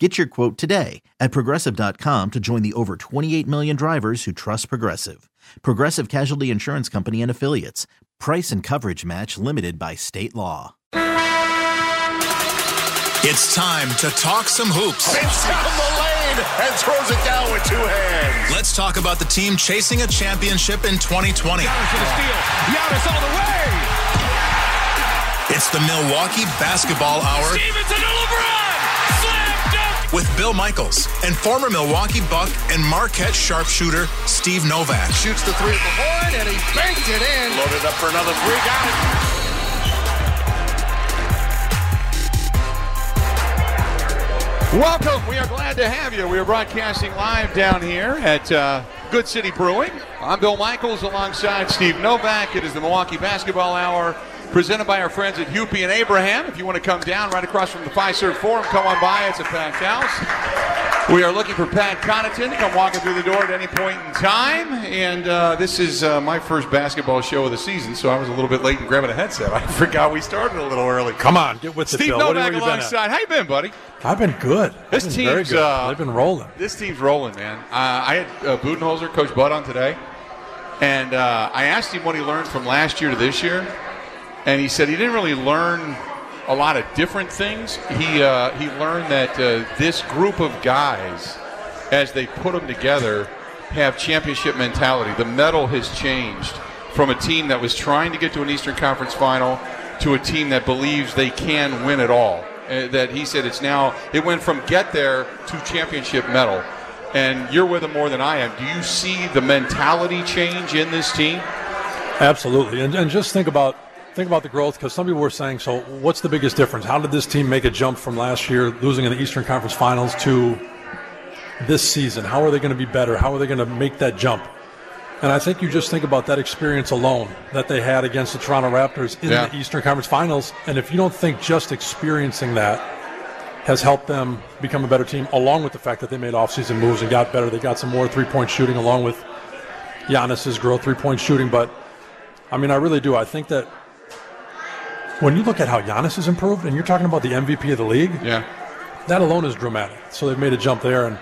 Get your quote today at progressive.com to join the over 28 million drivers who trust Progressive. Progressive Casualty Insurance Company and Affiliates. Price and coverage match limited by state law. It's time to talk some hoops. Spins down the lane and throws it down with two hands. Let's talk about the team chasing a championship in 2020. Giannis for the steal. Giannis all the way. It's the Milwaukee Basketball Hour Stevenson to LeBron. Slam dunk. With Bill Michaels and former Milwaukee Buck and Marquette sharpshooter Steve Novak. Shoots the three at the horn and he banked it in. Loaded up for another three. Got it. Welcome. We are glad to have you. We are broadcasting live down here at uh, Good City Brewing. I'm Bill Michaels alongside Steve Novak. It is the Milwaukee Basketball Hour presented by our friends at Hupy and Abraham. If you want to come down right across from the Fiserv Forum, come on by. It's a packed house. We are looking for Pat Connaughton to come walking through the door at any point in time. And uh, this is uh, my first basketball show of the season, so I was a little bit late in grabbing a headset. I forgot we started a little early. Come on, get with it, Steve Bill. What- Novak you alongside. How you been, buddy? I've been good. This been very team's, good. uh, They've been rolling. This team's rolling, man. Uh, I had uh, Budenholzer, Coach Bud, on today, and uh, I asked him what he learned from last year to this year, and he said he didn't really learn a lot of different things. He uh, he learned that uh, this group of guys, as they put them together, have championship mentality. The medal has changed from a team that was trying to get to an Eastern Conference final to a team that believes they can win it all. Uh, that he said it's now it went from get there to championship medal. And you're with them more than I am. Do you see the mentality change in this team? Absolutely, and, and just think about think about the growth because some people were saying, so what's the biggest difference? How did this team make a jump from last year, losing in the Eastern Conference Finals, to this season? How are they going to be better? How are they going to make that jump? And I think you just think about that experience alone that they had against the Toronto Raptors in Yeah. the Eastern Conference Finals. And if you don't think just experiencing that has helped them become a better team, along with the fact that they made offseason moves and got better, they got some more three point shooting along with Giannis's growth, three point shooting. But I mean, I really do. I think that when you look at how Giannis has improved, and you're talking about the MVP of the league, Yeah. that alone is dramatic. So they've made a jump there, and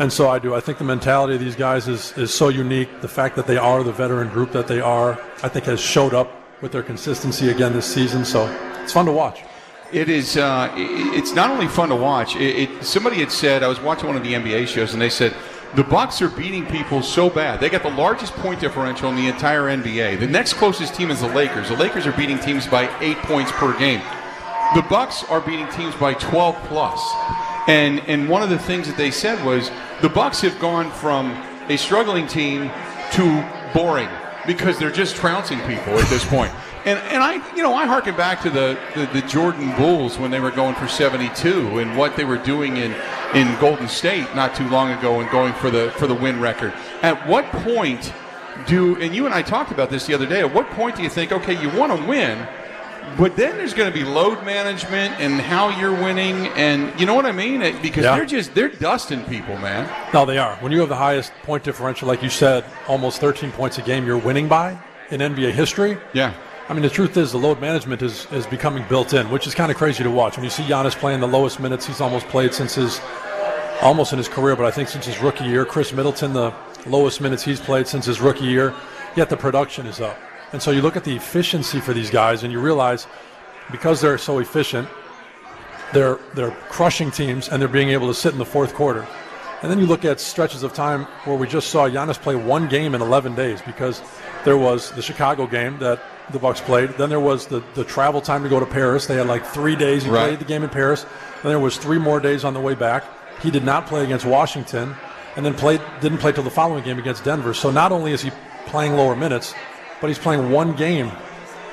and so I do. I think the mentality of these guys is is so unique. The fact that they are the veteran group that they are, I think, has showed up with their consistency again this season. So it's fun to watch. It is. Uh, it's not only fun to watch. It, it, somebody had said I was watching one of the NBA shows, and they said the Bucks are beating people so bad. They got the largest point differential in the entire NBA. The next closest team is the Lakers. The Lakers are beating teams by eight points per game. The Bucks are beating teams by 12 plus. And and one of the things that they said was the Bucks have gone from a struggling team to boring because they're just trouncing people at this point. And and I you know I harken back to the, the, the Jordan Bulls when they were going for 72 and what they were doing in in Golden State not too long ago and going for the for the win record. At what point do and you and I talked about this the other day. At what point do you think okay you want to win? But then there's going to be load management and how you're winning, and you know what I mean? It- Because Yeah. they're just they're dusting people, man. No, they are. When you have the highest point differential, like you said, almost 13 points a game, you're winning by in NBA history. Yeah, I mean, the truth is, the load management is, is becoming built in, which is kind of crazy to watch. When you see Giannis playing the lowest minutes he's almost played since his, almost in his career, but I think since his rookie year. Khris Middleton, the lowest minutes he's played since his rookie year, yet the production is up. And so you look at the efficiency for these guys, and you realize because they're so efficient, they're they're crushing teams, and they're being able to sit in the fourth quarter. And then you look at stretches of time where we just saw Giannis play one game in 11 days because there was the Chicago game that the Bucks played. Then there was the, the travel time to go to Paris. They had like three days. He Right. played the game in Paris. Then there was three more days on the way back. He did not play against Washington, and then played didn't play till the following game against Denver. So not only is he playing lower minutes, but he's playing one game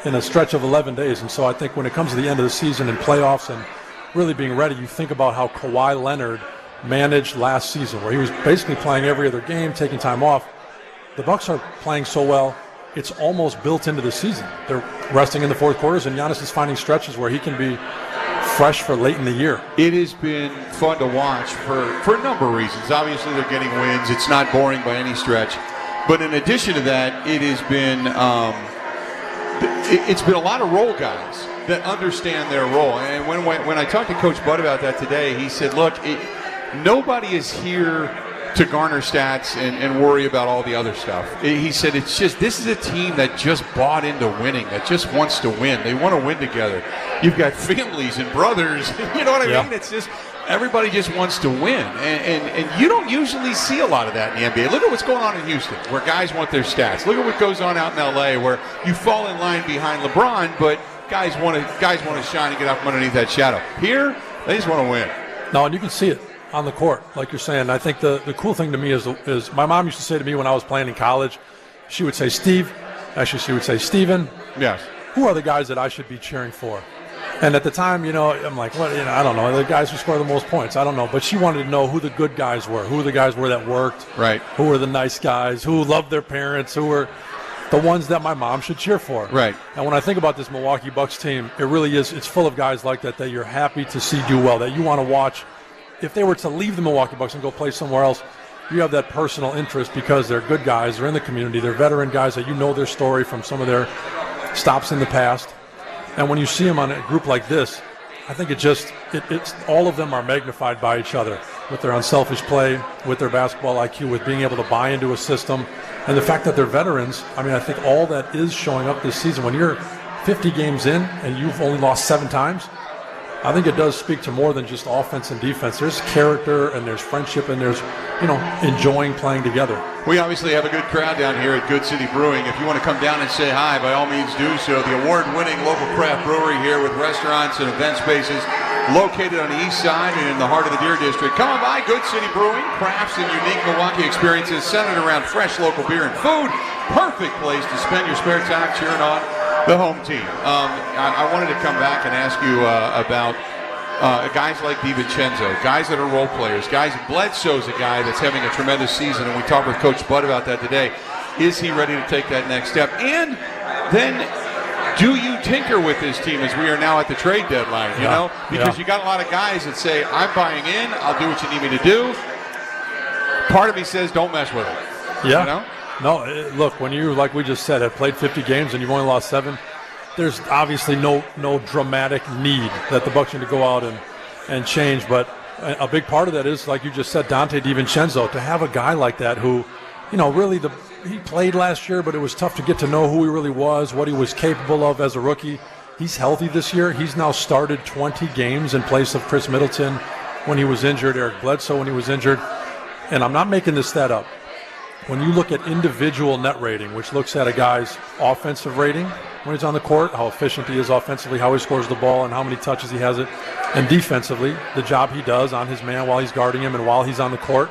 in a stretch of 11 days. And so I think when it comes to the end of the season and playoffs and really being ready, you think about how Kawhi Leonard managed last season, where he was basically playing every other game, taking time off. The Bucks are playing so well, it's almost built into the season. They're resting in the fourth quarters, and Giannis is finding stretches where he can be fresh for late in the year. It has been fun to watch for, for a number of reasons. Obviously, they're getting wins. It's not boring by any stretch. But in addition to that, it has been um, it, it's been a lot of role guys that understand their role. And when when, when I talked to Coach Bud about that today, he said, "Look, it, nobody is here." To garner stats and, and, worry about all the other stuff. He said it's just this is a team that just bought into winning, that just wants to win. They want to win together. You've got families and brothers. You know what I yeah. mean? It's just everybody just wants to win. And, and, and you don't usually see a lot of that in the NBA. Look at what's going on in Houston, where guys want their stats. Look at what goes on out in LA, where you fall in line behind LeBron, but guys want to guys want to shine and get out from underneath that shadow. Here, they just want to win. No, and you can see it on the court, like you're saying. I think the, the cool thing to me is, is my mom used to say to me when I was playing in college, she would say, Steve, actually, she would say, Steven, yes. who are the guys that I should be cheering for? And at the time, you know, I'm like, what? You know, I don't know. The guys who score the most points, I don't know. But she wanted to know who the good guys were, who the guys were that worked, right? Who were the nice guys, who loved their parents, who were the ones that my mom should cheer for, right? And when I think about this Milwaukee Bucks team, it really is. It's full of guys like that that you're happy to see do well, that you want to watch. If they were to leave the Milwaukee Bucks and go play somewhere else, you have that personal interest because they're good guys, they're in the community, they're veteran guys that you know their story from some of their stops in the past. And when you see them on a group like this, I think it just it, it's all of them are magnified by each other with their unselfish play, with their basketball IQ, with being able to buy into a system, and the fact that they're veterans. I mean, I think all that is showing up this season. When you're 50 games in and you've only lost seven times, I think it does speak to more than just offense and defense. There's character and there's friendship and there's, you know, enjoying playing together. We obviously have a good crowd down here at Good City Brewing. If you want to come down and say hi, by all means do so. The award winning local craft brewery here with restaurants and event spaces located on the east side and in the heart of the Deer District. Come on by Good City Brewing, crafts and unique Milwaukee experiences centered around fresh local beer and food. Perfect place to spend your spare time cheering on the home team. Um, I, I, wanted to come back and ask you uh, about uh, guys like DiVincenzo, guys that are role players, guys. Bledsoe's a guy that's having a tremendous season, and we talked with Coach Bud about that today. Is he ready to take that next step? And then do you tinker with this team as we are now at the trade deadline? You yeah. know, because yeah. you got a lot of guys that say, "I'm buying in. I'll do what you need me to do." Part of me says, "Don't mess with it." Yeah. You know? No, uh, look, when you, like we just said, have played 50 games and you've only lost seven, there's obviously no no dramatic need that the Bucks need to go out and, and change. But a big part of that is, like you just said, Donte DiVincenzo. To have a guy like that who, you know, really the he played last year, but it was tough to get to know who he really was, what he was capable of as a rookie. He's healthy this year. He's now started 20 games in place of Khris Middleton when he was injured, Eric Bledsoe when he was injured. And I'm not making this stat up when you look at individual net rating, which looks at a guy's offensive rating when he's on the court, how efficient he is offensively, how he scores the ball, and how many touches he has it, and defensively, the job he does on his man while he's guarding him and while he's on the court.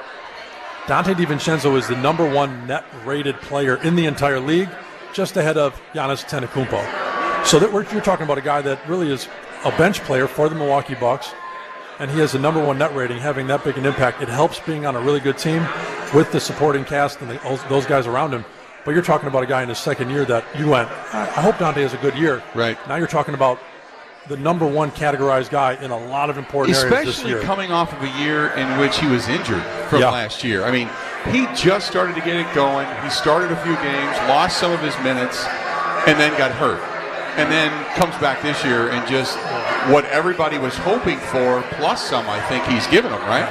Donte DiVincenzo is the number one net rated player in the entire league, just ahead of Giannis Antetokounmpo. So that you're talking about a guy that really is a bench player for the Milwaukee Bucks and he has a number one net rating, having that big an impact, it helps being on a really good team with the supporting cast and the, those guys around him. But you're talking about a guy in his second year that you went, I hope Donte has a good year. Right. Now you're talking about the number one categorized guy in a lot of important Especially areas Especially coming off of a year in which he was injured from yeah. last year. I mean, he just started to get it going. He started a few games, lost some of his minutes, and then got hurt and then comes back this year and just what everybody was hoping for, plus some, I think he's given them, right?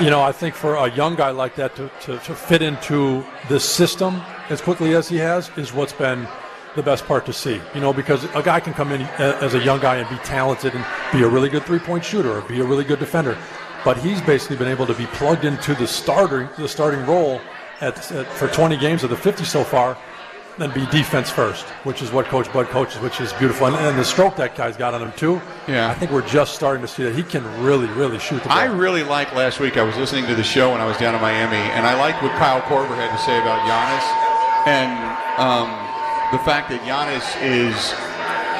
You know, I think for a young guy like that to, to, to fit into this system as quickly as he has is what's been the best part to see. You know, because a guy can come in as a young guy and be talented and be a really good three point shooter or be a really good defender. But he's basically been able to be plugged into the starter, the starting role at, at, for 20 games of the 50 so far and be defense first, which is what Coach Bud coaches, which is beautiful. And, and, the stroke that guy's got on him too. Yeah, I think we're just starting to see that he can really, really shoot the ball. I really like last week. I was listening to the show when I was down in Miami, and I liked what Kyle Korver had to say about Giannis and um, the fact that Giannis is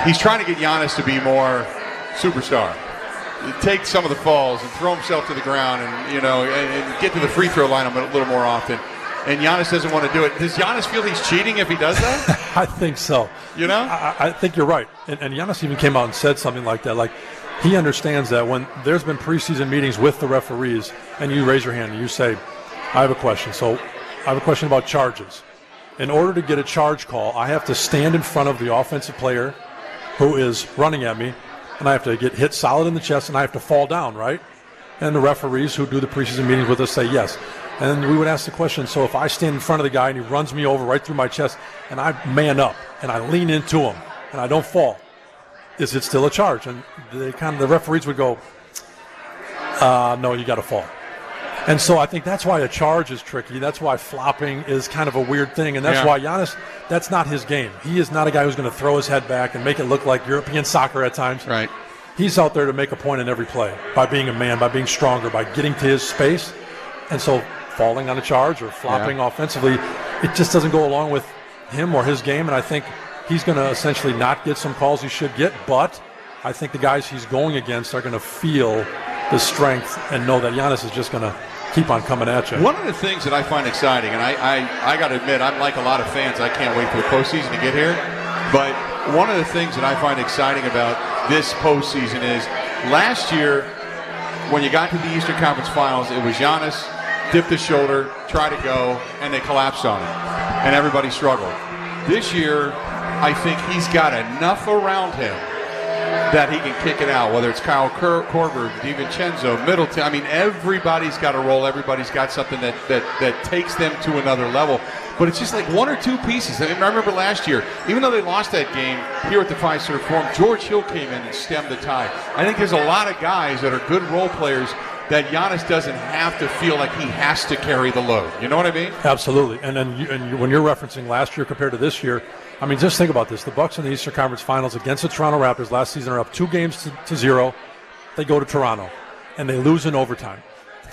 he's trying to get Giannis to be more superstar. Take some of the falls and throw himself to the ground, and you know, and, and get to the free throw line a little more often and Giannis doesn't want to do it. Does Giannis feel he's cheating if he does that? I think so. You know, I, I think you're right. And, and Giannis even came out and said something like that. Like he understands that when there's been preseason meetings with the referees, and you raise your hand and you say, "I have a question." So I have a question about charges. In order to get a charge call, I have to stand in front of the offensive player who is running at me, and I have to get hit solid in the chest, and I have to fall down, right? And the referees who do the preseason meetings with us say yes. And we would ask the question so if I stand in front of the guy and he runs me over right through my chest, and I man up and I lean into him and I don't fall, is it still a charge? And the kind of the referees would go, uh, no, you got to fall. And so I think that's why a charge is tricky. That's why flopping is kind of a weird thing. And that's Yeah. why Giannis, that's not his game. He is not a guy who's going to throw his head back and make it look like European soccer at times. right? He's out there to make a point in every play by being a man, by being stronger, by getting to his space. And so falling on a charge or flopping Yeah. offensively, it just doesn't go along with him or his game. And I think he's going to essentially not get some calls he should get. But I think the guys he's going against are going to feel the strength and know that Giannis is just going to keep on coming at you. One of the things that I find exciting, and I, I, I got to admit, I'm like a lot of fans, I can't wait for the postseason to get here. But one of the things that I find exciting about this postseason is last year, when you got to the Eastern Conference Finals, it was Giannis, dipped his shoulder, tried to go, and they collapsed on him. And everybody struggled. This year, I think he's got enough around him that he can kick it out, whether it's Kyle Cor- Korver, DiVincenzo, Middleton. I mean, everybody's got a role. Everybody's got something that, that, that takes them to another level. But it's just like one or two pieces. I, mean, I remember last year, even though they lost that game here at the Fiserv Forum, George Hill came in and stemmed the tide. I think there's a lot of guys that are good role players that Giannis doesn't have to feel like he has to carry the load. You know what I mean? Absolutely, and then you, and when you're referencing last year compared to this year, I mean, just think about this: the Bucks in the Eastern Conference Finals against the Toronto Raptors last season are up two games to, to zero. They go to Toronto, and they lose in overtime.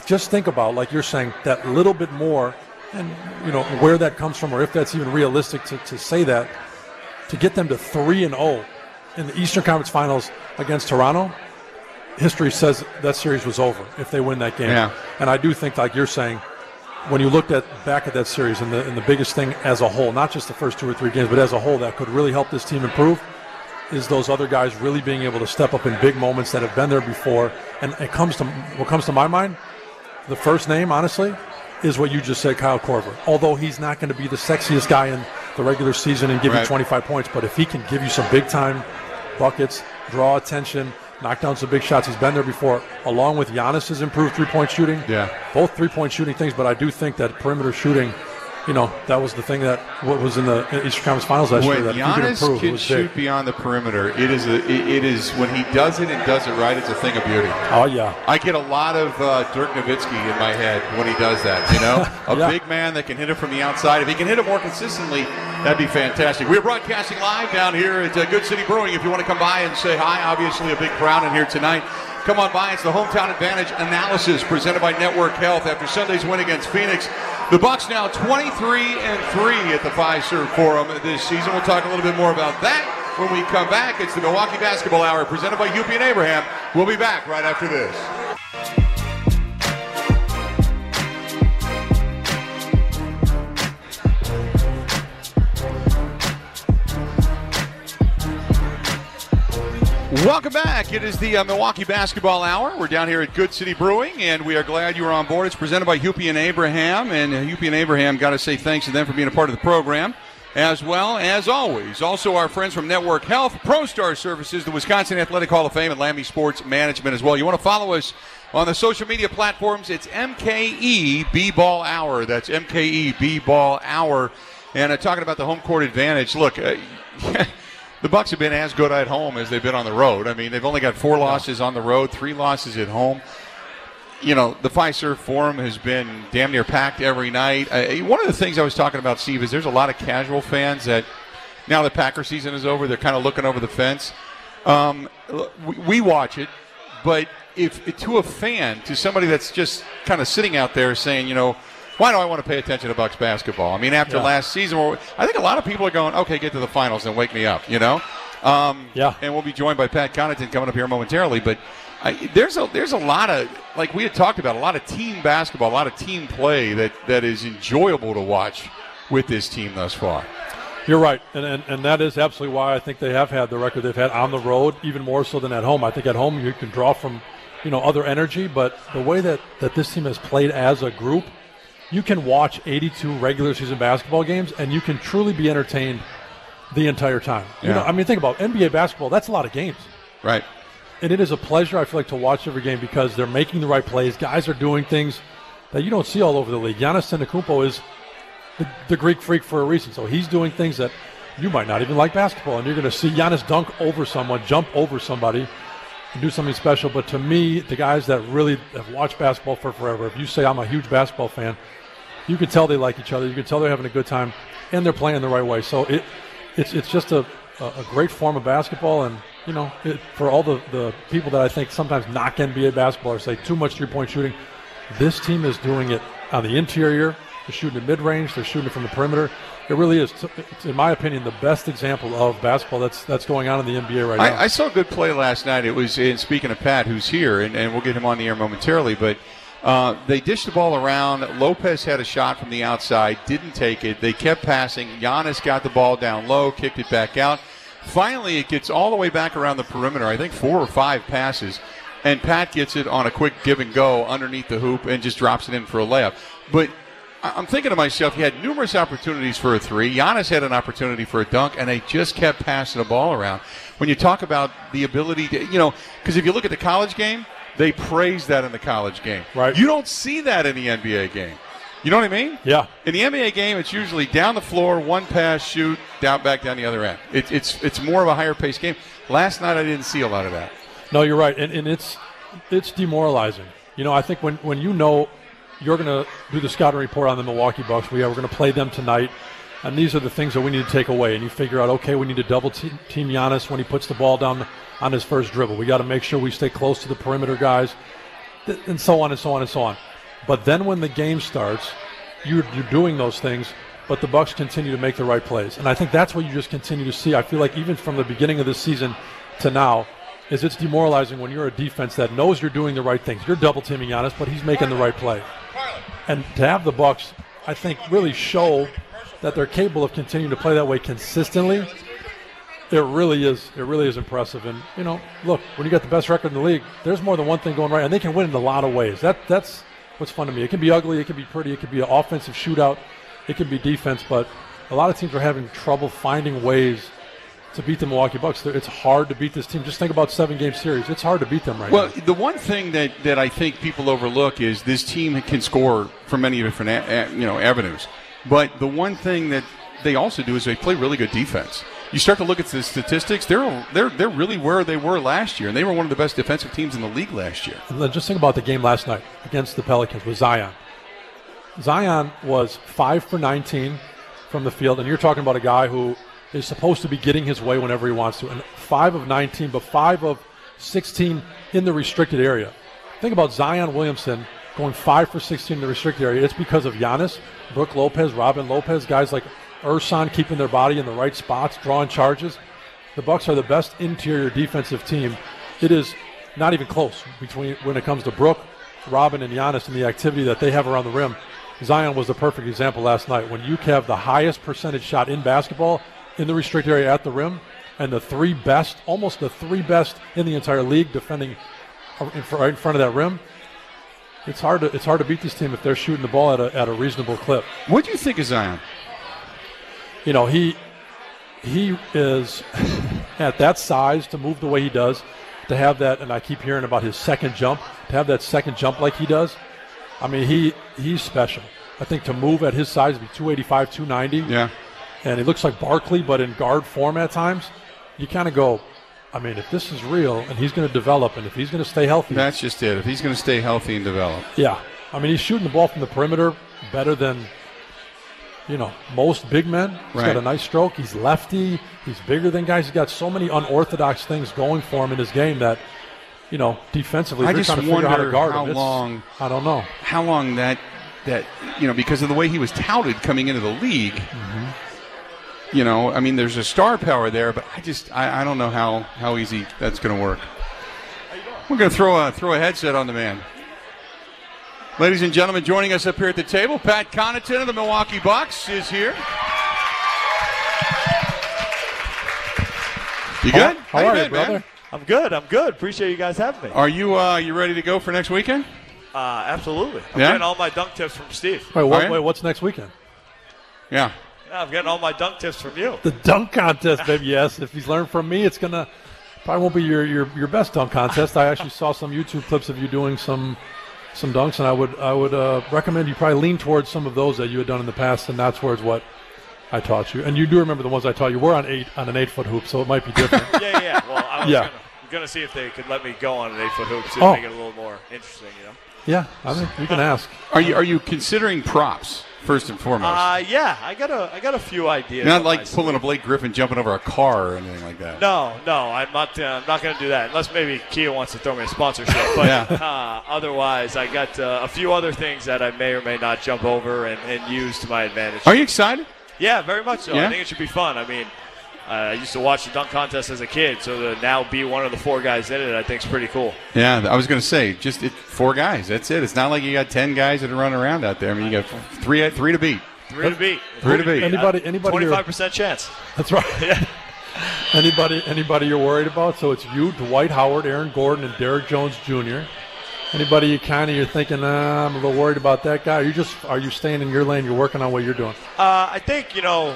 Just think about, like you're saying, that little bit more, and you know where that comes from, or if that's even realistic to, to say that. To get them to three and zero in the Eastern Conference Finals against Toronto, history says that series was over if they win that game. Yeah. And I do think, like you're saying, when you looked at back at that series and the and the biggest thing as a whole, not just the first two or three games, but as a whole, that could really help this team improve, is those other guys really being able to step up in big moments that have been there before. And it comes to what comes to my mind, the first name, honestly, is what you just said, Kyle Korver. Although he's not going to be the sexiest guy in the regular season and give Right. you 25 points, but if he can give you some big time buckets, draw attention, knock down some big shots, he's been there before. Along with Giannis's improved three point shooting, Yeah. both three point shooting things. But I do think that perimeter shooting, you know, that was the thing that what was in the Eastern Conference Finals last when year. That if you could Giannis improve, can shoot big. beyond the perimeter, it is a, it, it is when he does it and does it right. It's a thing of beauty. Oh yeah, I get a lot of uh, Dirk Nowitzki in my head when he does that. You know, a Yeah. big man that can hit it from the outside. If he can hit it more consistently, that'd be fantastic. We're broadcasting live down here at uh, Good City Brewing. If you want to come by and say hi, obviously a big crowd in here tonight. Come on by. It's the hometown advantage analysis presented by Network Health after Sunday's win against Phoenix. The Bucks now 23 and three at the Fiserv Forum this season. We'll talk a little bit more about that when we come back. It's the Milwaukee Basketball Hour presented by Hupy and Abraham. We'll be back right after this. Welcome back. It is the uh, Milwaukee Basketball Hour. We're down here at Good City Brewing, and we are glad you are on board. It's presented by Hupy and Abraham, and uh, Hupy and Abraham got to say thanks to them for being a part of the program, as well as always. Also, our friends from Network Health, ProStar Services, the Wisconsin Athletic Hall of Fame, and Lammy Sports Management as well. You want to follow us on the social media platforms? It's MKE B Ball Hour. That's MKE B Ball Hour. And uh, talking about the home court advantage, look. The Bucks have been as good at home as they've been on the road. I mean, they've only got four losses on the road, three losses at home. You know, the Fiserv Forum has been damn near packed every night. Uh, one of the things I was talking about, Steve, is there's a lot of casual fans that now the Packer season is over, they're kind of looking over the fence. Um, we, we watch it, but if to a fan, to somebody that's just kind of sitting out there saying, you know, why do I want to pay attention to Bucks basketball? I mean, after Yeah. last season, where I think a lot of people are going, okay, get to the finals and wake me up, you know? Um, Yeah. And we'll be joined by Pat Connaughton coming up here momentarily. But I, there's a there's a lot of like we had talked about a lot of team basketball, a lot of team play that that is enjoyable to watch with this team thus far. You're right, and, and and that is absolutely why I think they have had the record they've had on the road, even more so than at home. I think at home you can draw from, you know, other energy, but the way that that this team has played as a group, you can watch 82 regular season basketball games and you can truly be entertained the entire time. You Yeah. know, I mean, think about NBA basketball. That's a lot of games. Right. and it is a pleasure. I feel like to watch every game because they're making the right plays. Guys are doing things that you don't see all over the league. Giannis Antetokounmpo is the, the Greek freak for a reason. So he's doing things that you might not even like basketball, and you're going to see Giannis dunk over someone, jump over somebody, and do something special. But to me, the guys that really have watched basketball for forever, if you say I'm a huge basketball fan, you can tell they like each other. You can tell they're having a good time, and they're playing the right way. So it, it's it's just a, a great form of basketball, and you know, it, for all the the people that I think sometimes knock NBA basketball or say too much three point shooting, this team is doing it on the interior. They're shooting it mid range. They're shooting from the perimeter. It really is, it's, in my opinion, the best example of basketball that's that's going on in the NBA right now. I, I saw a good play last night. It was, in speaking of Pat, who's here, and, and we'll get him on the air momentarily, but uh, they dished the ball around. Lopez had a shot from the outside, didn't take it. They kept passing. Giannis got the ball down low, kicked it back out. Finally, it gets all the way back around the perimeter. I think four or five passes. And Pat gets it on a quick give and go underneath the hoop and just drops it in for a layup. But I- I'm thinking to myself, he had numerous opportunities for a three. Giannis had an opportunity for a dunk, and they just kept passing the ball around. When you talk about the ability to, you know, because if you look at the college game, they praise that in the college game. Right. You don't see that in the NBA game. You know what I mean? yeah, In the NBA game, it's usually down the floor, one pass, shoot, down back down the other end. It, it's it's more of a higher paced game. Last night, I didn't see a lot of that. No, you're right, and, and it's it's demoralizing. You know, I think when when you know you're going to do the scouting report on the Milwaukee Bucks, we are going to play them tonight, and these are the things that we need to take away. And you figure out, okay, we need to double team, Giannis when he puts the ball down on his first dribble. We got to make sure we stay close to the perimeter guys, and so on and so on and so on. But then when the game starts, you're, you're doing those things, but the Bucks continue to make the right plays, and I think that's what you just continue to see. I feel like even from the beginning of this season to now, is it's demoralizing when you're a defense that knows you're doing the right things. You're double teaming Giannis, but he's making the right play. And to have the Bucks, I think, really show that they're capable of continuing to play that way consistently. It really is. It really is impressive. And you know, look, when you got the best record in the league, there's more than one thing going right, and they can win in a lot of ways. That that's what's fun to me. It can be ugly, it can be pretty, it can be an offensive shootout, it can be defense, but a lot of teams are having trouble finding ways to beat the Milwaukee Bucks. It's hard to beat this team. Just think about seven game series. It's hard to beat them right Well, now. Well, the one thing that, that I think people overlook is this team can score from many different you know avenues. But the one thing that they also do is they play really good defense. You start to look at the statistics; they're they're they're really where they were last year, and they were one of the best defensive teams in the league last year. And then just think about the game last night against the Pelicans with Zion. Zion was five for 19 from the field, and you're talking about a guy who is supposed to be getting his way whenever he wants to. And five of 19, but five of 16 in the restricted area. Think about Zion Williamson going five for 16 in the restricted area. It's because of Giannis, Brook Lopez, Robin Lopez, guys like Ersan keeping their body in the right spots, drawing charges. The Bucks are the best interior defensive team. It is not even close between when it comes to Brooke, Robin, and Giannis and the activity that they have around the rim. Zion was the perfect example last night. When you have the highest percentage shot in basketball in the restricted area at the rim, and the three best, almost the three best in the entire league defending in right in front of that rim, it's hard to it's hard to beat this team if they're shooting the ball at a, at a reasonable clip. What do you think of Zion? you know he he is at that size to move the way he does to have that and i keep hearing about his second jump to have that second jump like he does. I mean he he's special. I think to move at his size be 285 290 Yeah, and he looks like barkley but in guard form at times you kind of go i mean if this is real and he's going to develop and if he's going to stay healthy that's just it. If he's going to stay healthy and develop, yeah, I mean he's shooting the ball from the perimeter better than you know most big men. He's Right. got a nice stroke. He's lefty. He's bigger than guys. He's got so many unorthodox things going for him in his game that you know defensively I they're just trying to figure out how to wonder guard how him. Long- I don't know. how long that that you know because of the way he was touted coming into the league. Mm-hmm. You know, I mean, there's a star power there, but I just I, I don't know how how easy that's going to work. We're going to throw a throw a headset on the man. Ladies and gentlemen, joining us up here at the table, Pat Connaughton of the Milwaukee Bucks is here. You good? How, how, are you, brother? Man? I'm good. I'm good. Appreciate you guys having me. Are you uh, you ready to go for next weekend? Uh, absolutely. I'm yeah? getting all my dunk tips from Steve. Wait, what, wait, what's next weekend? Yeah. Yeah. I'm getting all my dunk tips from you. The dunk contest, baby. yes. If he's learned from me, it's gonna probably won't be your, your, your best dunk contest. I actually saw some YouTube clips of you doing some some dunks, and I would I would uh, recommend you probably lean towards some of those that you had done in the past, and that's towards what I taught you. And you do remember the ones I taught you were on eight on an eight foot hoop, so it might be different. yeah, yeah. Well, I was yeah. Gonna, gonna see if they could let me go on an eight foot hoop, to oh. make it a little more interesting, you know. Yeah, I mean, you can ask. Are you are you considering props? First and foremost. Uh, yeah, I got a I got a few ideas. Not like pulling a Blake Griffin jumping over a car or anything like that. No, no, I'm not. Uh, I'm not going to do that unless maybe Kia wants to throw me a sponsorship. But yeah. uh, otherwise, I got uh, a few other things that I may or may not jump over and, and use to my advantage. Are you excited? Yeah, very much so. Yeah? I think it should be fun. I mean. Uh, I used to watch the dunk contest as a kid, so to now be one of the four guys in it, I think is pretty cool. Yeah, I was going to say, just it, four guys. That's it. It's not like you got ten guys that are running around out there. I mean, you got three three to beat. Three to beat. Three to beat. Anybody? Anybody? Twenty-five percent chance. That's right. yeah. Anybody? Anybody you're worried about? So it's you, Dwight Howard, Aaron Gordon, and Derrick Jones Jr. Anybody you kind of you're thinking ah, I'm a little worried about that guy? Are you just are you staying in your lane? You're working on what you're doing. Uh, I think you know.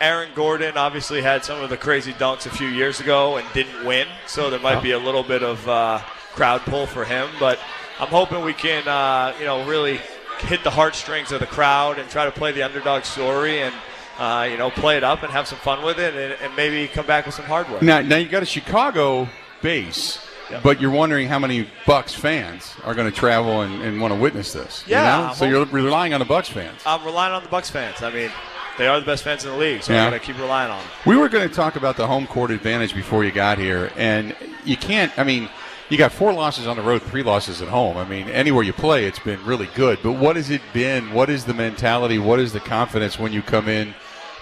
Aaron Gordon obviously had some of the crazy dunks a few years ago and didn't win, so there might be a little bit of uh, crowd pull for him. But I'm hoping we can, uh, you know, really hit the heartstrings of the crowd and try to play the underdog story and uh, you know play it up and have some fun with it and, and, maybe come back with some hardware. Now, now you got a Chicago base. But you're wondering how many Bucks fans are going to travel and, and want to witness this. Yeah. You know? So you're relying on the Bucks fans. I'm relying on the Bucks fans. I mean, they are the best fans in the league, so yeah. I got to keep relying on them. We were going to talk about the home court advantage before you got here, and you can't. I mean, you got four losses on the road, three losses at home. I mean, anywhere you play, it's been really good. But what has it been? What is the mentality? What is the confidence when you come in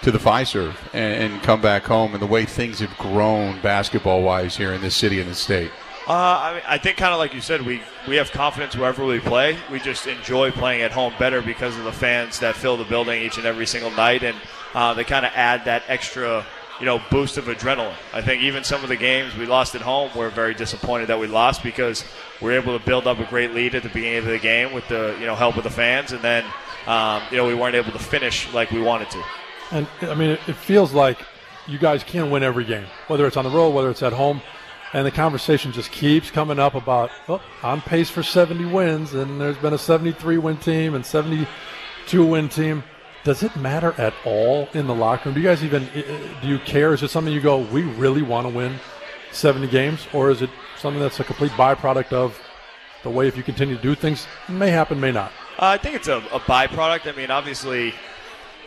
to the Fiserv and, and come back home and the way things have grown basketball wise here in this city and the state? Uh, I, mean, I think kind of like you said, we, we have confidence wherever we play. We just enjoy playing at home better because of the fans that fill the building each and every single night, and uh, they kind of add that extra you know, boost of adrenaline. I think even some of the games we lost at home, we're very disappointed that we lost because we are able to build up a great lead at the beginning of the game with the you know help of the fans, and then um, you know we weren't able to finish like we wanted to. And I mean, it feels like you guys can win every game, whether it's on the road, whether it's at home. And the conversation just keeps coming up about oh, on pace for 70 wins, and there's been a 73 win team and 72 win team does it matter at all in the locker room? Do you guys even do you care? Is it something you go, we really want to win 70 games, or is it something that's a complete byproduct of the way if you continue to do things may happen, may not? Uh, I think it's a, a byproduct. I mean, obviously,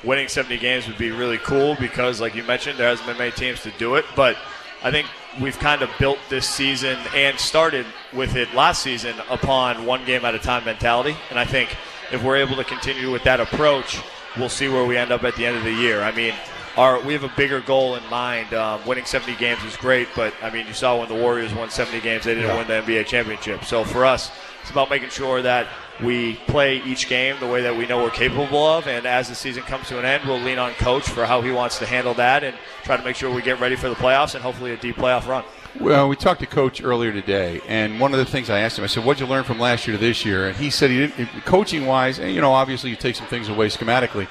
winning 70 games would be really cool because, like you mentioned, there hasn't been many teams to do it. But I think we've kind of built this season and started with it last season upon one game at a time mentality. And I think if we're able to continue with that approach we'll see where we end up at the end of the year. I mean, our, we have a bigger goal in mind. Um, winning 70 games is great, but I mean, you saw when the Warriors won 70 games, they didn't yeah. win the NBA championship. So for us, it's about making sure that we play each game the way that we know we're capable of. And as the season comes to an end, we'll lean on coach for how he wants to handle that and try to make sure we get ready for the playoffs and hopefully a deep playoff run. Well, we talked to Coach earlier today, and one of the things I asked him, I said, "What'd you learn from last year to this year?" And he said, "He didn't coaching wise, and eh, you know, obviously you take some things away schematically,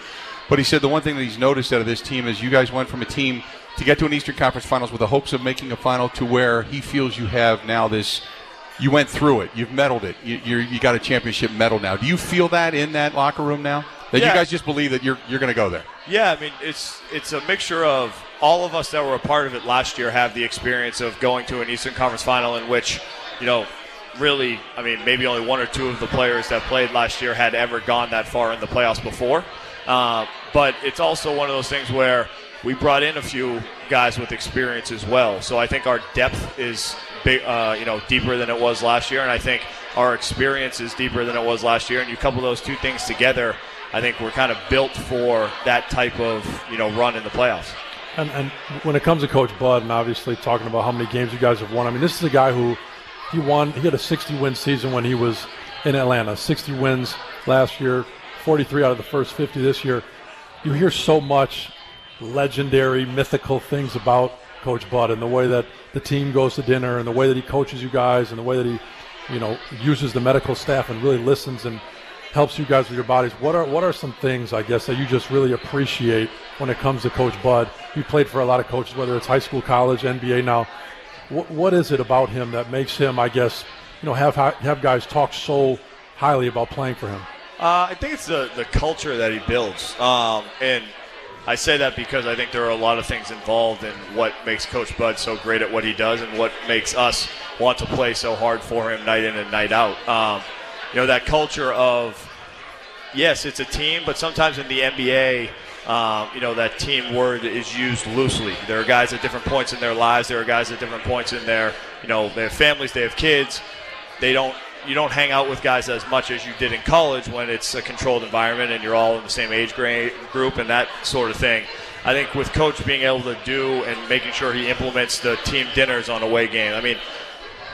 but he said the one thing that he's noticed out of this team is you guys went from a team to get to an Eastern Conference Finals with the hopes of making a final to where he feels you have now this. You went through it. You've medaled it. You, you got a championship medal now. Do you feel that in that locker room now? That yeah. you guys just believe that you're you're going to go there? Yeah, I mean it's it's a mixture of all of us that were a part of it last year have the experience of going to an Eastern Conference Final in which you know really, I mean, maybe only one or two of the players that played last year had ever gone that far in the playoffs before. Uh, but it's also one of those things where we brought in a few guys with experience as well. So I think our depth is big, uh, you know, deeper than it was last year, and I think our experience is deeper than it was last year. And you couple those two things together, I think we're kind of built for that type of you know run in the playoffs. And, and when it comes to Coach Bud, and obviously talking about how many games you guys have won, I mean, this is a guy who he won. He had a 60 win season when he was in Atlanta. 60 wins last year, 43 out of the first 50 this year. You hear so much legendary, mythical things about Coach Bud and the way that the team goes to dinner and the way that he coaches you guys and the way that he, you know, uses the medical staff and really listens and helps you guys with your bodies. What are what are some things I guess that you just really appreciate when it comes to Coach Bud? You played for a lot of coaches, whether it's high school, college, NBA. Now, what, what is it about him that makes him, I guess, you know, have have guys talk so highly about playing for him? Uh, I think it's the the culture that he builds, um, and I say that because I think there are a lot of things involved in what makes Coach Bud so great at what he does, and what makes us want to play so hard for him night in and night out. Um, you know that culture of yes, it's a team, but sometimes in the NBA. Um, you know that team word is used loosely. There are guys at different points in their lives. There are guys at different points in their, you know, they have families, they have kids. They don't you don't hang out with guys as much as you did in college when it's a controlled environment and you're all in the same age group and that sort of thing. I think with coach being able to do and making sure he implements the team dinners on away game. I mean,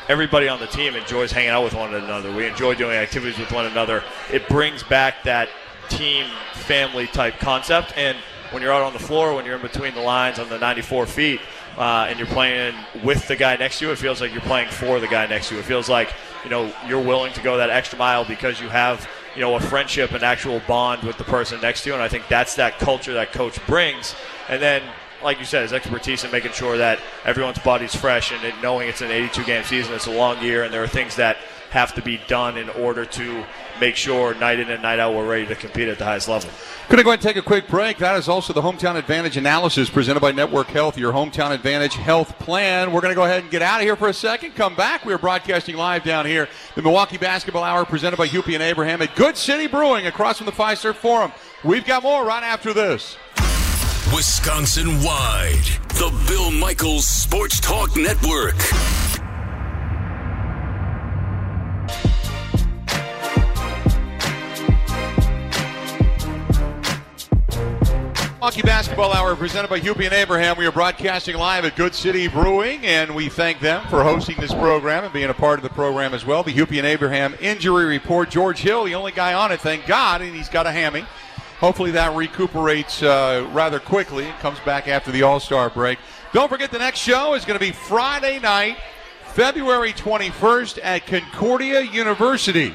everybody on the team enjoys hanging out with one another. We enjoy doing activities with one another. It brings back that team family type concept and when you're out on the floor, when you're in between the lines on the 94 feet, uh, and you're playing with the guy next to you, it feels like you're playing for the guy next to you. It feels like you know you're willing to go that extra mile because you have you know a friendship, an actual bond with the person next to you, and I think that's that culture that coach brings. And then, like you said, his expertise in making sure that everyone's body's fresh and knowing it's an 82 game season, it's a long year, and there are things that have to be done in order to make sure night in and night out we're ready to compete at the highest level. Going to go ahead and take a quick break. That is also the Hometown Advantage analysis presented by Network Health, your Hometown Advantage health plan. We're going to go ahead and get out of here for a second. Come back. We are broadcasting live down here. The Milwaukee Basketball Hour presented by Hupy and Abraham at Good City Brewing across from the Fiserv Forum. We've got more right after this. Wisconsin wide, the Bill Michaels Sports Talk Network. Milwaukee Basketball Hour presented by Hupy and Abraham. We are broadcasting live at Good City Brewing, and we thank them for hosting this program and being a part of the program as well. The Hupy and Abraham injury report. George Hill, the only guy on it, thank God, and he's got a hammy. Hopefully that recuperates uh, rather quickly and comes back after the All Star break. Don't forget the next show is going to be Friday night, February 21st at Concordia University.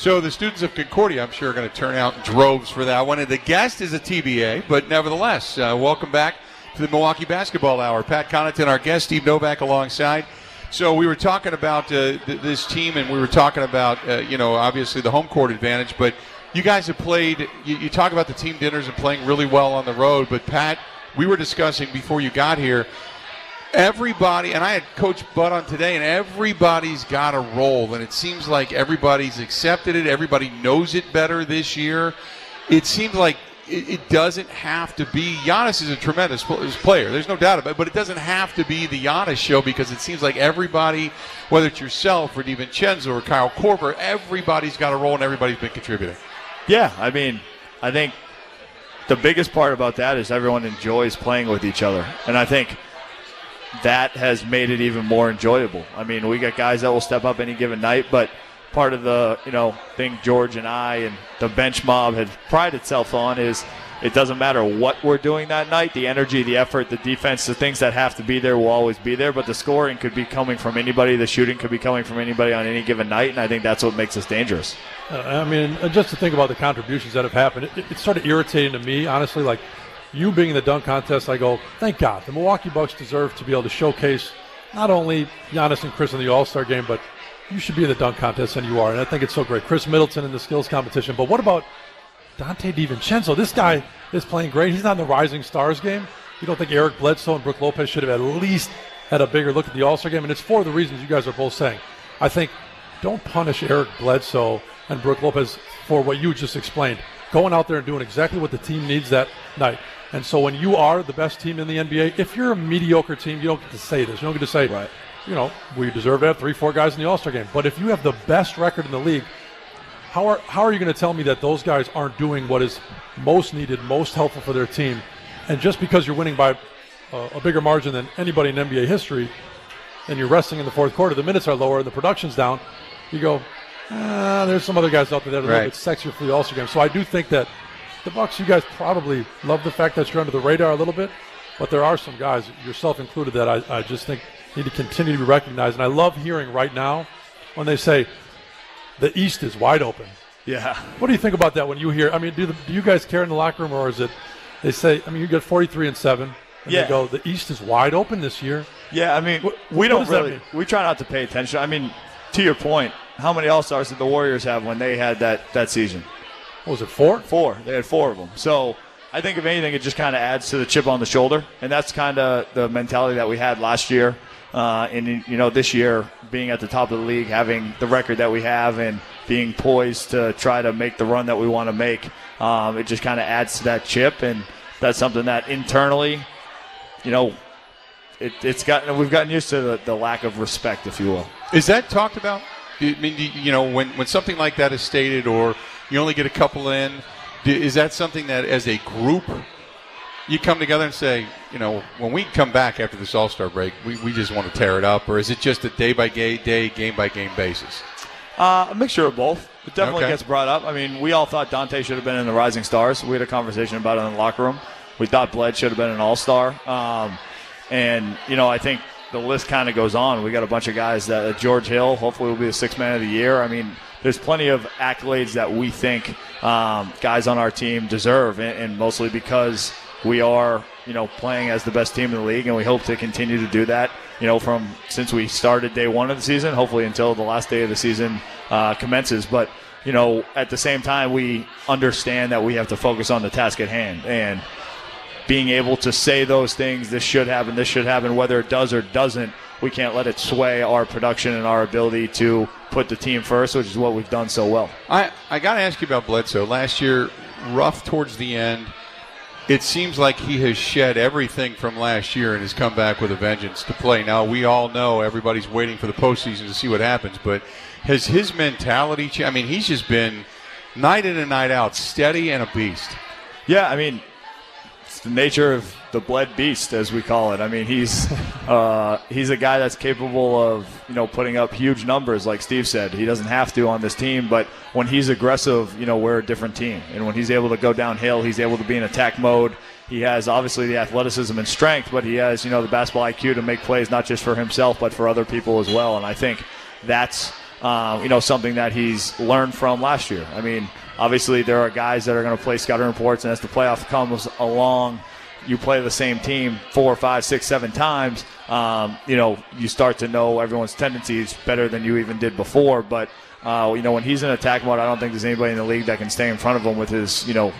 So the students of Concordia, I'm sure, are going to turn out in droves for that one. And the guest is a TBA, but nevertheless, uh, welcome back to the Milwaukee Basketball Hour. Pat Connaughton, our guest, Steve Novak alongside. So we were talking about uh, th- this team, and we were talking about, uh, you know, obviously the home court advantage. But you guys have played. You, you talk about the team dinners and playing really well on the road. But Pat, we were discussing before you got here everybody, and I had Coach Bud on today, and everybody's got a role, and it seems like everybody's accepted it. Everybody knows it better this year. It seems like it, it doesn't have to be. Giannis is a tremendous player. There's no doubt about it, but it doesn't have to be the Giannis show because it seems like everybody, whether it's yourself or DiVincenzo or Kyle Korver, everybody's got a role and everybody's been contributing. Yeah, I mean, I think the biggest part about that is everyone enjoys playing with each other, and I think – that has made it even more enjoyable. I mean, we got guys that will step up any given night, but part of the you know thing George and I and the bench mob had prided itself on is it doesn't matter what we're doing that night. The energy, the effort, the defense, the things that have to be there will always be there. But the scoring could be coming from anybody. The shooting could be coming from anybody on any given night, and I think that's what makes us dangerous. Uh, I mean, just to think about the contributions that have happened, it, it's sort of irritating to me, honestly. Like you being in the dunk contest, I go, thank God. The Milwaukee Bucks deserve to be able to showcase not only Giannis and Khris in the All Star game, but you should be in the dunk contest, and you are. And I think it's so great. Khris Middleton in the skills competition. But what about Donte DiVincenzo? This guy is playing great. He's not in the Rising Stars game. You don't think Eric Bledsoe and Brook Lopez should have at least had a bigger look at the All Star game? And it's for the reasons you guys are both saying. I think don't punish Eric Bledsoe and Brook Lopez for what you just explained. Going out there and doing exactly what the team needs that night. And so when you are the best team in the NBA, if you're a mediocre team, you don't get to say this. You don't get to say, right. you know, we deserve to have three, four guys in the All Star game. But if you have the best record in the league, how are how are you going to tell me that those guys aren't doing what is most needed, most helpful for their team? And just because you're winning by uh, a bigger margin than anybody in NBA history, and you're resting in the fourth quarter, the minutes are lower and the production's down. You go, ah, there's some other guys out there that are a little bit sexier for the All Star game. So I do think that the Bucks, you guys probably love the fact that you're under the radar a little bit, but there are some guys, yourself included, that I, I just think need to continue to be recognized. And I love hearing right now when they say the East is wide open. Yeah. What do you think about that when you hear? I mean, do, the, do you guys care in the locker room, or is it they say? I mean, you get 43 and seven, and Yeah. they go the East is wide open this year. Yeah, I mean, What- we what don't really. We try not to pay attention. I mean, to your point, how many All Stars did the Warriors have when they had that that season? What was it four? Four. They had four of them. So I think if anything, it just kind of adds to the chip on the shoulder, and that's kind of the mentality that we had last year. Uh, and you know, this year being at the top of the league, having the record that we have, and being poised to try to make the run that we want to make, um, it just kind of adds to that chip, and that's something that internally, you know, it, it's gotten we've gotten used to the, the lack of respect, if you will. Is that talked about? Do you- I mean, do you you know, when, when something like that is stated, or you only get a couple in, is that something that, as a group, you come together and say, you know, when we come back after this All Star break, we, we just want to tear it up, or is it just a day by day, day, game by game basis? Uh, a mixture of both. It definitely Okay. gets brought up. I mean, we all thought Donte should have been in the Rising Stars. We had a conversation about it in the locker room. We thought Bled should have been an All Star. Um, and, you know, I think the list kind of goes on. We got a bunch of guys that uh, George Hill, hopefully, will be the sixth man of the year. I mean, there's plenty of accolades that we think um, guys on our team deserve, and, and mostly because we are, you know, playing as the best team in the league, and we hope to continue to do that. You know, from since we started day one of the season, hopefully until the last day of the season uh, commences. But you know, at the same time, we understand that we have to focus on the task at hand and being able to say those things. This should happen. This should happen. Whether it does or doesn't, we can't let it sway our production and our ability to put the team first, which is what we've done so well. I, I got to ask you about Bledsoe. Last year, rough towards the end. It seems like he has shed everything from last year and has come back with a vengeance to play. Now, we all know everybody's waiting for the postseason to see what happens, but has his mentality changed? I mean, he's just been night in and night out, steady and a beast. Yeah, I mean, the nature of the bled beast, as we call it. I mean, he's uh, he's a guy that's capable of you know putting up huge numbers, like Steve said. He doesn't have to on this team, but when he's aggressive, you know, we're a different team. And when he's able to go downhill, he's able to be in attack mode. He has obviously the athleticism and strength, but he has you know the basketball IQ to make plays not just for himself but for other people as well. And I think that's um, you know something that he's learned from last year. I mean, obviously there are guys that are going to play scouting reports, and as the playoff comes along, you play the same team four, five, six, seven times. Um, you know, you start to know everyone's tendencies better than you even did before. But uh, you know, when he's in attack mode, I don't think there's anybody in the league that can stay in front of him with his you know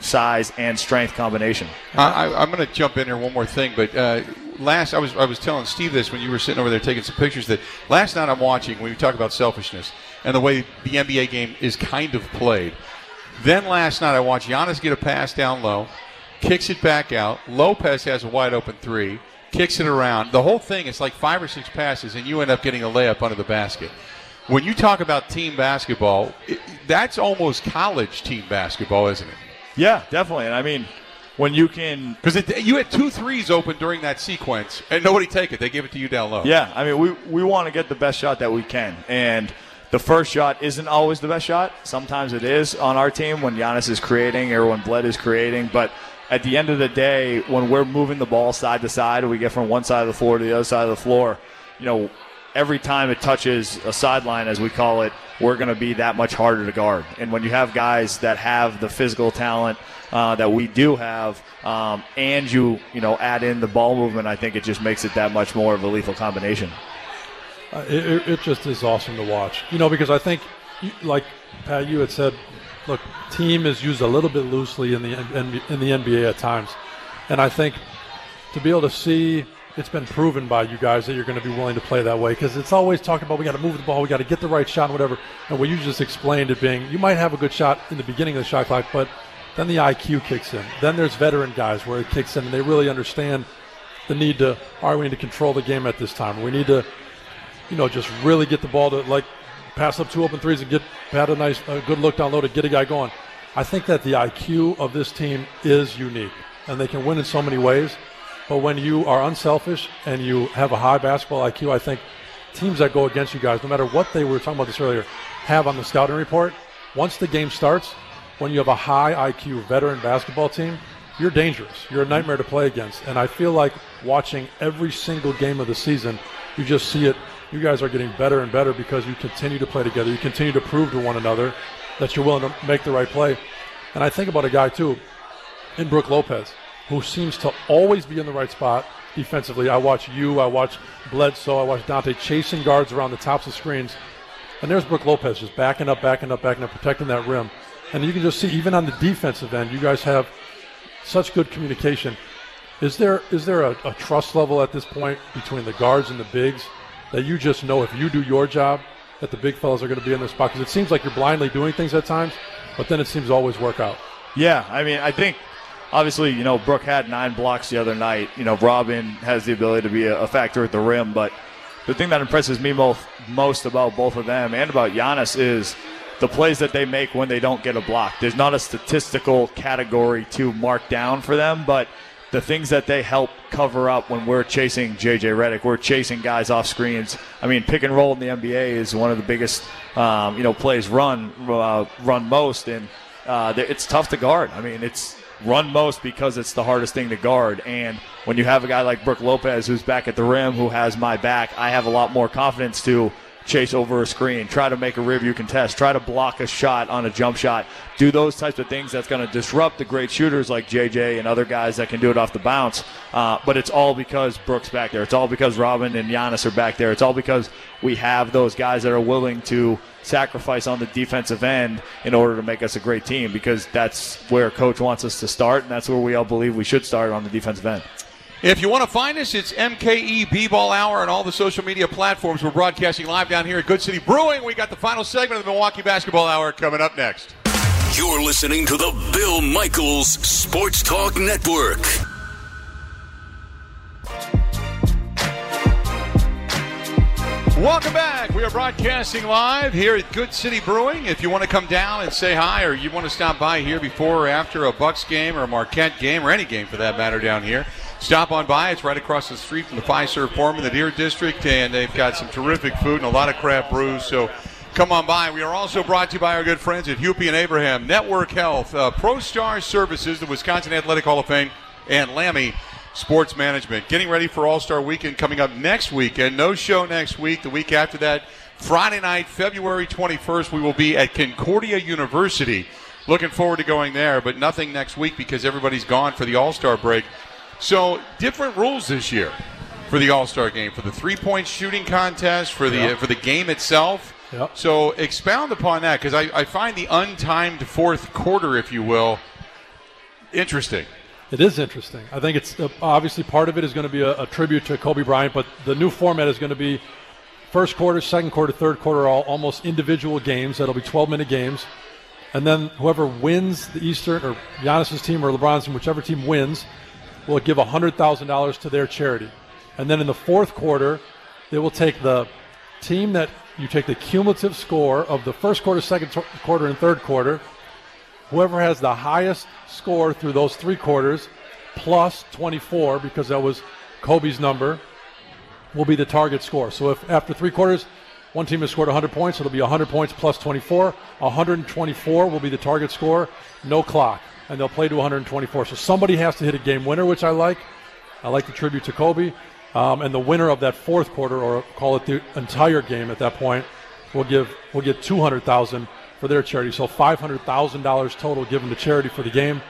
size and strength combination. I, I'm going to jump in here one more thing, but uh, last I was I was telling Steve this when you were sitting over there taking some pictures. That last night I'm watching when we talk about selfishness and the way the NBA game is kind of played. Then last night I watched Giannis get a pass down low, kicks it back out. Lopez has a wide open three, kicks it around. The whole thing is like five or six passes, and you end up getting a layup under the basket. When you talk about team basketball, it, that's almost college team basketball, isn't it? Yeah, definitely. And I mean, when you can Because you had two threes open during that sequence, and nobody take it. They give it to you down low. Yeah, I mean, we, we want to get the best shot that we can. And the first shot isn't always the best shot. Sometimes it is on our team when Giannis is creating or when Bled is creating. But at the end of the day, when we're moving the ball side to side, we get from one side of the floor to the other side of the floor, you know, every time it touches a sideline, as we call it, we're going to be that much harder to guard. And when you have guys that have the physical talent uh, that we do have, um, and you you know add in the ball movement, I think it just makes it that much more of a lethal combination. Uh, it, it- just is awesome to watch. You know, because I think, like Pat, you had said, look, team is used a little bit loosely in the in, the NBA at times, and I think to be able to see it's been proven by you guys that you're going to be willing to play that way because it's always talking about we got to move the ball, we got to get the right shot, whatever. And what you just explained it being, you might have a good shot in the beginning of the shot clock, but then the IQ kicks in. Then there's veteran guys where it kicks in, and they really understand the need to. All right, we need to control the game at this time. We need to you know, just really get the ball to like pass up two open threes and get had a nice, a good look down low to get a guy going. I think that the IQ of this team is unique, and they can win in so many ways. But when you are unselfish and you have a high basketball IQ, I think teams that go against you guys, no matter what they were talking about this earlier, have on the scouting report. Once the game starts, when you have a high IQ veteran basketball team, you're dangerous. You're a nightmare to play against. And I feel like watching every single game of the season, you just see it. You guys are getting better and better because you continue to play together. You continue to prove to one another that you're willing to make the right play. And I think about a guy, too, in Brook Lopez, who seems to always be in the right spot defensively. I watch you, I watch Bledsoe, I watch Donte chasing guards around the tops of screens. And there's Brook Lopez just backing up, backing up, backing up, protecting that rim. And you can just see, even on the defensive end, you guys have such good communication. Is there is there a, a, trust level at this point between the guards and the bigs that you just know if you do your job that the big fellas are going to be in their spot? Because it seems like you're blindly doing things at times, but then it seems to always work out. Yeah, I mean, I think obviously you know Brook had nine blocks the other night. You know Robin has the ability to be a, a factor at the rim, but the thing that impresses me most most about both of them and about Giannis is the plays that they make when they don't get a block. There's not a statistical category to mark down for them, but the things that they help cover up when we're chasing JJ Redick, we're chasing guys off screens. I mean, pick and roll in the NBA is one of the biggest, um, you know, plays run uh, run most, and uh, it's tough to guard. I mean, it's run most because it's the hardest thing to guard. And when you have a guy like Brook Lopez who's back at the rim, who has my back, I have a lot more confidence to chase over a screen, try to make a review contest, try to block a shot on a jump shot, do those types of things that's going to disrupt the great shooters like JJ and other guys that can do it off the bounce. Uh, but it's all because Brook's back there. It's all because Robin and Giannis are back there. It's all because we have those guys that are willing to sacrifice on the defensive end in order to make us a great team because that's where coach wants us to start and that's where we all believe we should start on the defensive end. If you want to find us, it's MKE B-Ball Hour on all the social media platforms. We're broadcasting live down here at Good City Brewing. We got the final segment of the Milwaukee Basketball Hour coming up next. You're listening to the Bill Michaels Sports Talk Network. Welcome back. We are broadcasting live here at Good City Brewing. If you want to come down and say hi, or you want to stop by here before or after a Bucks game or a Marquette game or any game for that matter down here, Stop on by. It's right across the street from the Fiserv Forum in the Deer District, and they've got some terrific food and a lot of craft brews. So come on by. We are also brought to you by our good friends at Hupy and Abraham, Network Health, uh, ProStar Services, the Wisconsin Athletic Hall of Fame, and Lammy Sports Management. Getting ready for All Star Weekend coming up next weekend. No show next week. The week after that, Friday night, February 21st, we will be at Concordia University. Looking forward to going there, but nothing next week because everybody's gone for the All Star break. So different rules this year for the All Star game, for the three point shooting contest, for the yep. for the game itself. Yep. So expound upon that because I, I find the untimed fourth quarter, if you will, interesting. It is interesting. I think it's uh, obviously part of it is going to be a, a, tribute to Kobe Bryant, but the new format is going to be first quarter, second quarter, third quarter, all almost individual games. That'll be 12 minute games. And then whoever wins the Eastern or Giannis's team or LeBron's team, whichever team wins, will give $100,000 to their charity. And then in the fourth quarter, they will take the team that you take the cumulative score of the first quarter, second quarter, and third quarter. Whoever has the highest score through those three quarters, plus 24, because that was Kobe's number, will be the target score. So if after three quarters, one team has scored 100 points, it'll be 100 points plus 24. 124 will be the target score, no clock and they'll play to 124. So somebody has to hit a game winner, which I like. I like the tribute to Kobe. Um, and the winner of that fourth quarter, or call it the entire game at that point, will give will get 200,000 for their charity. So $500,000 total given to charity for the game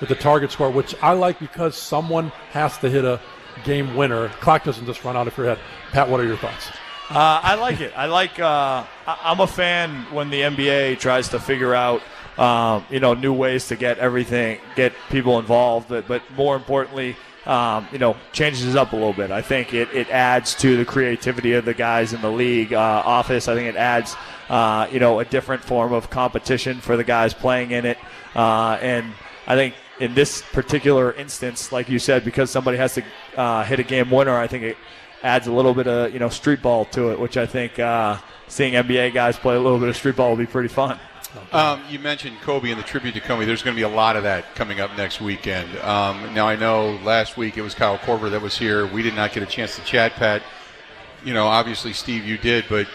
with the target score, which I like because someone has to hit a game winner. Clock doesn't just run out of your head. Pat, what are your thoughts? Uh, I like it. I like. Uh, I'm a fan when the NBA tries to figure out um, you know, new ways to get everything, get people involved, but, but more importantly, um, you know, changes up a little bit. I think it, it adds to the creativity of the guys in the league uh, office. I think it adds, uh, you know, a different form of competition for the guys playing in it. Uh, and I think in this particular instance, like you said, because somebody has to uh, hit a game winner, I think it adds a little bit of, you know, street ball to it, which I think uh, seeing NBA guys play a little bit of street ball will be pretty fun. Um, you mentioned Kobe and the tribute to Kobe. There's going to be a lot of that coming up next weekend. Um, now, I know last week it was Kyle Korver that was here. We did not get a chance to chat, Pat. You know, obviously, Steve, you did, but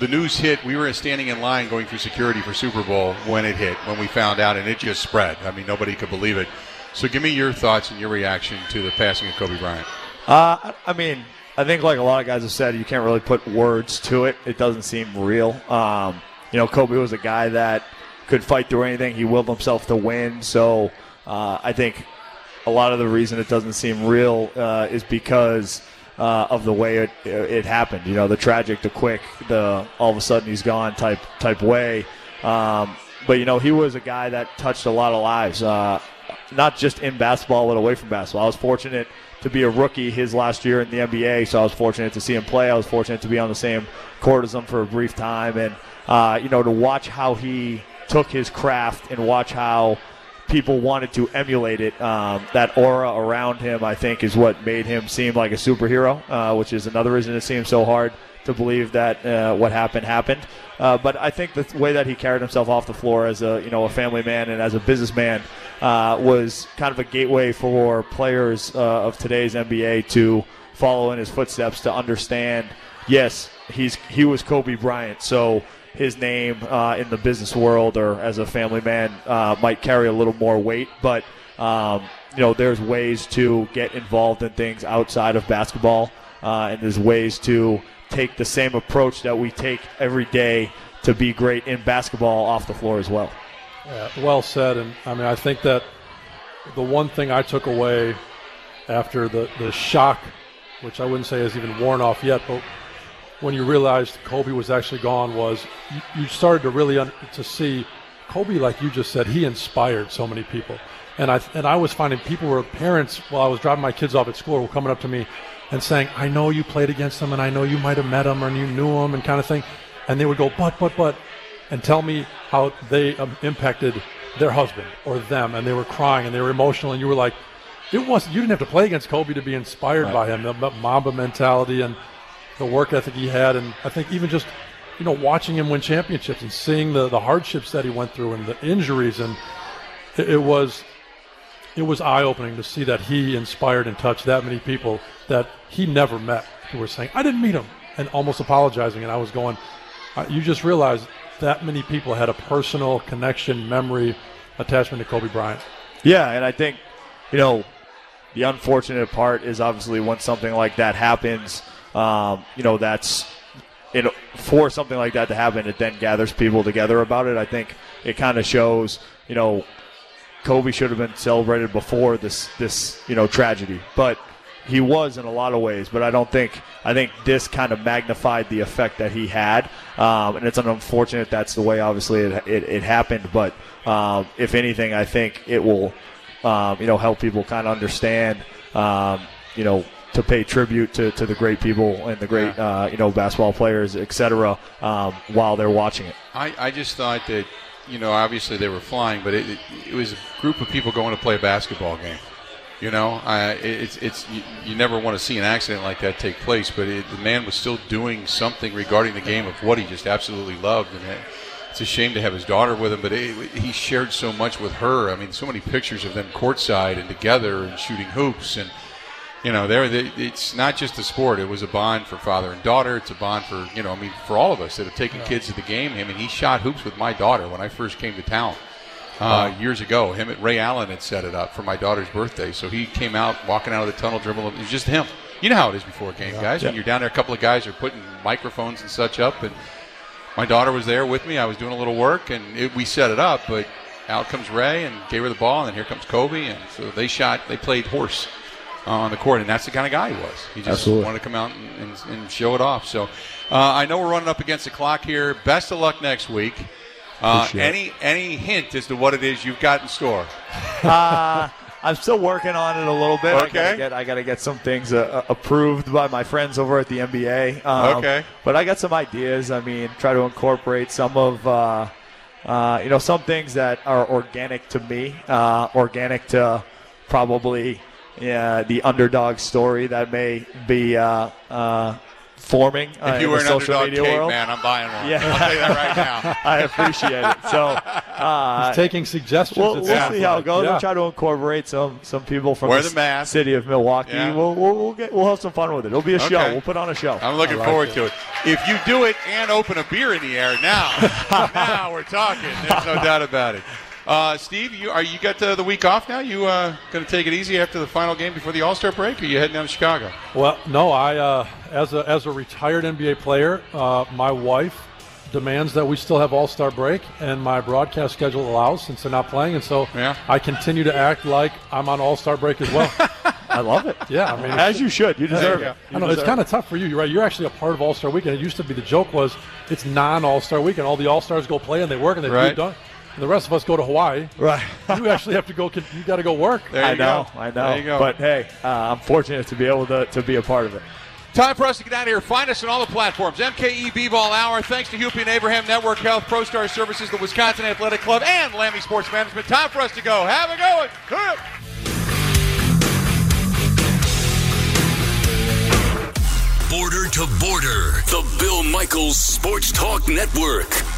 the news hit. We were standing in line going through security for Super Bowl when it hit, when we found out, and it just spread. I mean, nobody could believe it. So, give me your thoughts and your reaction to the passing of Kobe Bryant. Uh, I mean, I think like a lot of guys have said, you can't really put words to it. It doesn't seem real. Um, you know, Kobe was a guy that could fight through anything. He willed himself to win. So uh, I think a lot of the reason it doesn't seem real uh, is because uh, of the way it, it happened. You know, the tragic, the quick, the all of a sudden he's gone type type way. Um, but you know, he was a guy that touched a lot of lives, uh, not just in basketball but away from basketball. I was fortunate to be a rookie his last year in the NBA, so I was fortunate to see him play. I was fortunate to be on the same court as him for a brief time, and uh, you know, to watch how he took his craft and watch how people wanted to emulate it. Um, that aura around him, I think, is what made him seem like a superhero, uh, which is another reason it seems so hard to believe that uh, what happened happened. Uh, but I think the way that he carried himself off the floor as a you know a family man and as a businessman uh, was kind of a gateway for players uh, of today's NBA to follow in his footsteps to understand. Yes, he's he was Kobe Bryant, so his name uh, in the business world or as a family man uh, might carry a little more weight. But um, you know, there's ways to get involved in things outside of basketball, and there's ways to take the same approach that we take every day to be great in basketball off the floor as well. Yeah, well said. And I mean, I think that the one thing I took away after the, the shock, which I wouldn't say has even worn off yet, but when you realized Kobe was actually gone was you, you started to really un- to see Kobe, like you just said, he inspired so many people. And I and I was finding people were parents while I was driving my kids off at school were coming up to me and saying, "I know you played against them and I know you might have met them and you knew them and kind of thing." And they would go, "But, but, but," and tell me how they um, impacted their husband or them, and they were crying and they were emotional, and you were like, "It wasn't. You didn't have to play against Kobe to be inspired right. by him. The Mamba mentality and." the work ethic he had, and I think even just you know watching him win championships and seeing the the hardships that he went through and the injuries, and it, it was it was eye opening to see that he inspired and touched that many people that he never met who were saying, "I didn't meet him," and almost apologizing, and I was going, uh, "You just realized that many people had a personal connection, memory, attachment to Kobe Bryant." Yeah, and I think you know the unfortunate part is obviously when something like that happens um, you know, that's know, for something like that to happen, it then gathers people together about it. I think it kind of shows, you know, Kobe should have been celebrated before this this you know tragedy, but he was in a lot of ways. But I don't think I think this kind of magnified the effect that he had, um, and it's unfortunate that's the way obviously it it, it happened. But um, if anything, I think it will um, you know help people kind of understand um, you know to pay tribute to, to the great people and the great yeah. uh, you know basketball players, etc. Um, while they're watching it. I, I just thought that you know obviously they were flying, but it, it, it was a group of people going to play a basketball game. You know, uh, it's it's you, you, never want to see an accident like that take place, but it, the man was still doing something regarding the game of what he just absolutely loved, and it, it's a shame to have his daughter with him. But he shared so much with her. I mean, so many pictures of them courtside and together and shooting hoops and you know, there it's not just a sport. It was a bond for father and daughter. It's a bond for you know, I mean, for all of us that have taken yeah. kids to the game. I mean, he shot hoops with my daughter when I first came to town uh, years ago. Him at Ray Allen had set it up for my daughter's birthday, so he came out walking out of the tunnel, dribbling. It was just him. You know how it is before a game, yeah. guys. Yeah. When you're down there, a couple of guys are putting microphones and such up, and my daughter was there with me. I was doing a little work, and it, we set it up, but. Out comes Ray and gave her the ball, and then here comes Kobe, and so they shot. They played horse uh, on the court, and that's the kind of guy he was. He just Absolutely. wanted to come out and, and, and show it off. So uh, I know we're running up against the clock here. Best of luck next week. Uh, any any hint as to what it is you've got in store? uh, I'm still working on it a little bit. Okay. I got to get some things uh, approved by my friends over at the NBA. Um, okay. But I got some ideas. I mean, try to incorporate some of. Uh, uh, you know, some things that are organic to me, uh, organic to probably yeah, the underdog story that may be uh, uh, forming uh, if you in were the an social underdog media tape, world. man, I'm buying one. Yeah. I'll tell you that right now. I appreciate it. So uh, He's taking suggestions. we'll, we'll see how it like. goes. Yeah. We'll try to incorporate some some people from Wear the, the mask. city of Milwaukee. Yeah. We'll we'll we'll, get, we'll have some fun with it. It'll be a show. We'll put on a show. I'm looking like forward it. to it. If you do it and open a beer in the air, now, now we're talking. There's no doubt about it. Uh, Steve, you are you got uh, the week off now? You uh, going to take it easy after the final game before the All Star break? Or are you heading down to Chicago? Well, no, I uh, as a as a retired NBA player, uh, my wife demands that we still have All Star break, and my broadcast schedule allows since they're not playing, and so Yeah. I continue to act like I'm on All Star break as well. I love it. yeah, I mean, As you should. You deserve you it. I know it's kind of tough for you. You're right. You're actually a part of All Star Weekend. It used to be the joke was it's non All Star Weekend. All the All Stars go play and they work and they Right. do done. And the rest of us go to Hawaii. Right. You actually have to go. You got to go work. There you I know. go. I know. There you go. But hey, uh, I'm fortunate to be able to, to be a part of it. Time for us to get out of here. Find us on all the platforms. MKE B-Ball Hour. Thanks to Hupy and Abraham Network Health, ProStar Services, the Wisconsin Athletic Club, and Lammy Sports Management. Time for us to go. Have a good one. Border to border. The Bill Michaels Sports Talk Network.